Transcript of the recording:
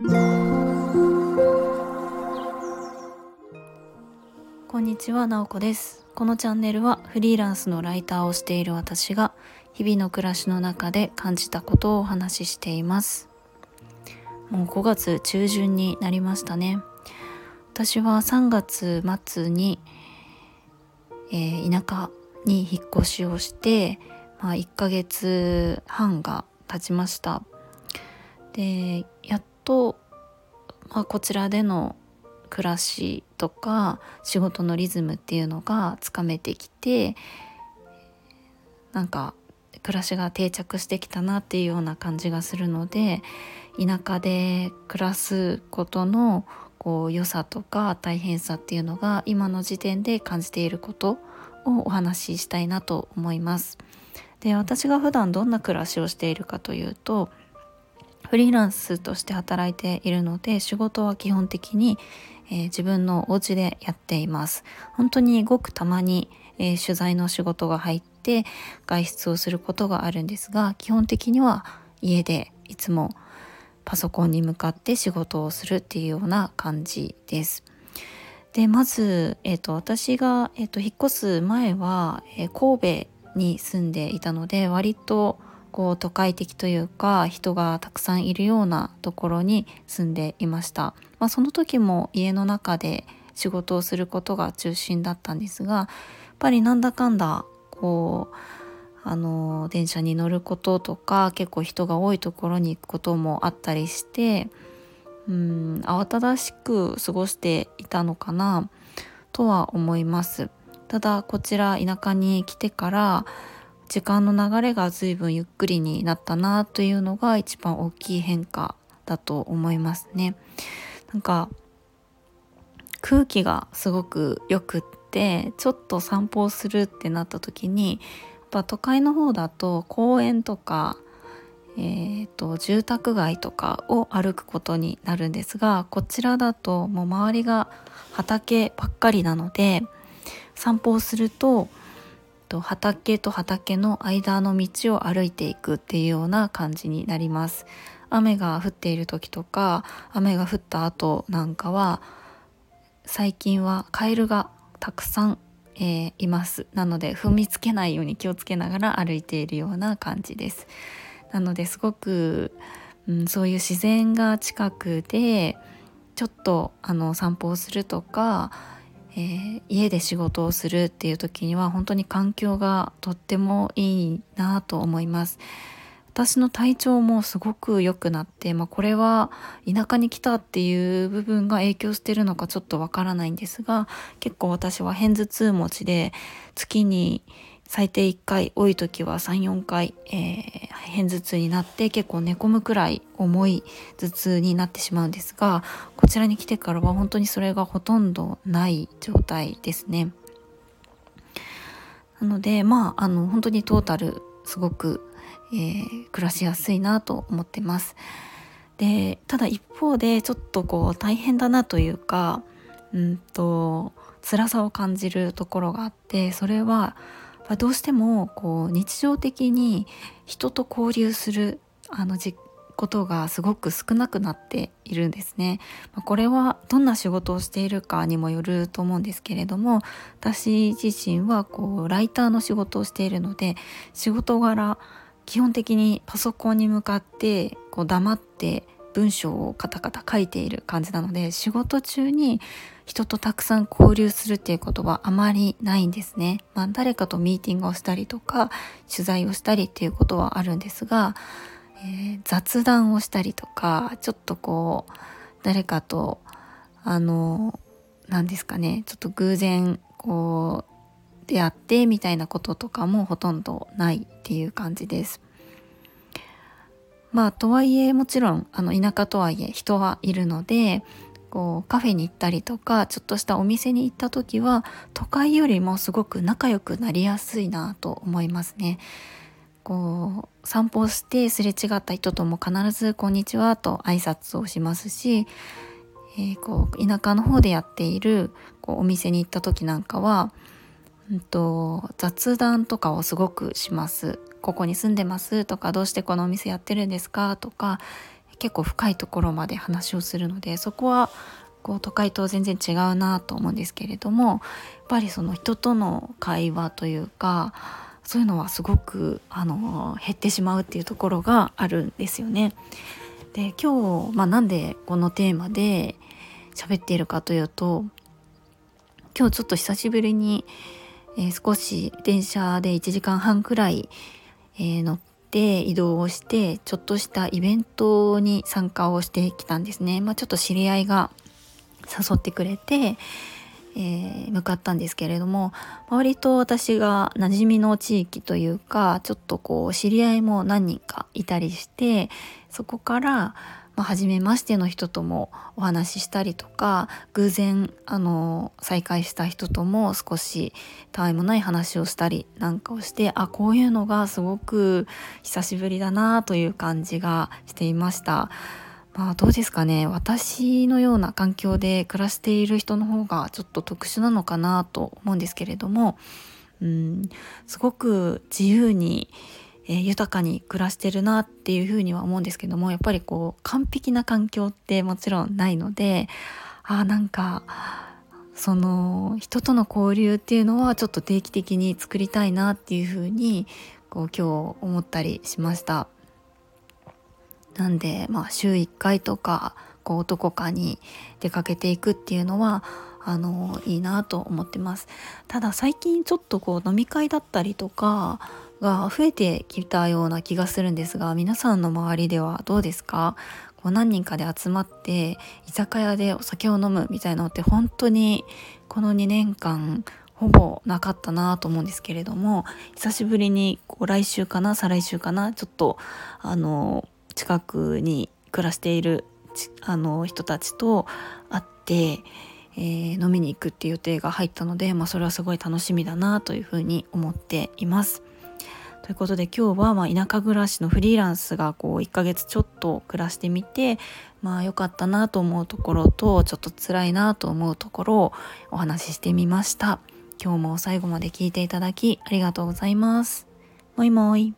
こんにちは、なおこです。このチャンネルはフリーランスのライターをしている私が日々の暮らしの中で感じたことをお話ししています。もう5月中旬になりましたね。私は3月末に、えー田舎に引っ越しをして、まあ、1ヶ月半が経ちました。で、やっと、まあ、こちらでの暮らしとか仕事のリズムっていうのがつかめてきてなんか暮らしが定着してきたなっていうような感じがするので田舎で暮らすことのこう良さとか大変さっていうのが今の時点で感じていることをお話ししたいなと思います。で私が普段どんな暮らしをしているかというとフリーランスとして働いているので仕事は基本的に、えー自分のお家でやっています本当にごくたまに、えー取材の仕事が入って外出をすることがあるんですが基本的には家でいつもパソコンに向かって仕事をするっていうような感じです。でまず、えー、と私が、えー、と引っ越す前は、えー神戸に住んでいたので割とこう都会的というか人がたくさんいるようなところに住んでいました、まあ、その時も家の中で仕事をすることが中心だったんですがやっぱりなんだかんだこうあの電車に乗ることとか結構人が多いところに行くこともあったりしてうん慌ただしく過ごしていたのかなとは思います。ただこちら田舎に来てから時間の流れが随分ゆっくりになったなというのが一番大きい変化だと思いますね。なんか空気がすごくよくってちょっと散歩をするってなった時にやっぱ都会の方だと公園とかえー、と住宅街とかを歩くことになるんですがこちらだともう周りが畑ばっかりなので散歩をするとと畑と畑の間の道を歩いていくっていうような感じになります。雨が降っている時とか雨が降った後なんかは最近はカエルがたくさん、えーいます。なので踏みつけないように気をつけながら歩いているような感じです。なのですごく、うん、そういう自然が近くでちょっとあの散歩をするとか、えー家で仕事をするっていう時には本当に環境がとってもいいなと思います。私の体調もすごく良くなって、まあ、これは田舎に来たっていう部分が影響してるのかちょっとわからないんですが結構私は片頭痛持ちで月に最低1回多い時は34回、えー片頭痛になって結構寝込むくらい重い頭痛になってしまうんですがこちらに来てからは本当にそれがほとんどない状態ですね。なのでまああの本当にトータルすごく、えー暮らしやすいなと思ってます。でただ一方でちょっとこう大変だなというかうんと辛さを感じるところがあってそれはやっぱどうしてもこう日常的に人と交流するあのじことがすごく少なくなっているんですね。まあこれはどんな仕事をしているかにもよると思うんですけれども私自身はこうライターの仕事をしているので仕事柄基本的にパソコンに向かってこう黙って文章をカタカタ書いている感じなので仕事中に人とたくさん交流するっていうことはあまりないんですね。まあ、誰かとミーティングをしたりとか取材をしたりっていうことはあるんですが、えー雑談をしたりとかちょっとこう誰かとあの何ですかねちょっと偶然こう出会ってみたいなこととかもほとんどないっていう感じです。まあとはいえもちろんあの田舎とはいえ人はいるのでこうカフェに行ったりとかちょっとしたお店に行った時は都会よりもすごく仲良くなりやすいなと思いますね。こう散歩してすれ違った人とも必ず「こんにちは」と挨拶をしますし、えーこう田舎の方でやっているこうお店に行った時なんかは、うん、と雑談とかをすごくします。ここに住んでますとかどうしてこのお店やってるんですかとか結構深いところまで話をするのでそこはこう都会と全然違うなと思うんですけれどもやっぱりその人との会話というかそういうのはすごくあの減ってしまうっていうところがあるんですよね。で今日、まあ、なんでこのテーマで喋っているかというと今日ちょっと久しぶりに、えー、少し電車で1時間半くらい、えー、乗って移動をしてちょっとしたイベントに参加をしてきたんですね。まあ、ちょっと知り合いが誘ってくれて、えー、向かったんですけれども割と私が馴染みの地域というかちょっとこう知り合いも何人かいたりしてそこからまあ、初めましての人ともお話ししたりとか偶然あの再会した人とも少したわいもない話をしたりなんかをしてあこういうのがすごく久しぶりだなという感じがしていました。まあどうですかね私のような環境で暮らしている人の方がちょっと特殊なのかなと思うんですけれどもうんすごく自由にえー、豊かに暮らしてるなっていうふうには思うんですけどもやっぱりこう完璧な環境ってもちろんないのであなんかその人との交流っていうのはちょっと定期的に作りたいなっていうふうにこう今日思ったりしました。なんでまあ週1回とかこうどこかに出かけていくっていうのはあのいいなと思ってます。ただ最近ちょっとこう飲み会だったりとかが増えてきたような気がするんですが皆さんの周りではどうですか？こう何人かで集まって居酒屋でお酒を飲むみたいなのって本当にこの2年間ほぼなかったなと思うんですけれども久しぶりにこう来週かな再来週かなちょっとあの近くに暮らしているあの人たちと会って、えー、飲みに行くっていう予定が入ったので、まあ、それはすごい楽しみだなというふうに思っています。ということで今日はま田舎暮らしのフリーランスがこう1ヶ月ちょっと暮らしてみてまあ良かったなと思うところとちょっと辛いなと思うところをお話ししてみました。今日も最後まで聞いていただきありがとうございます。もいもい。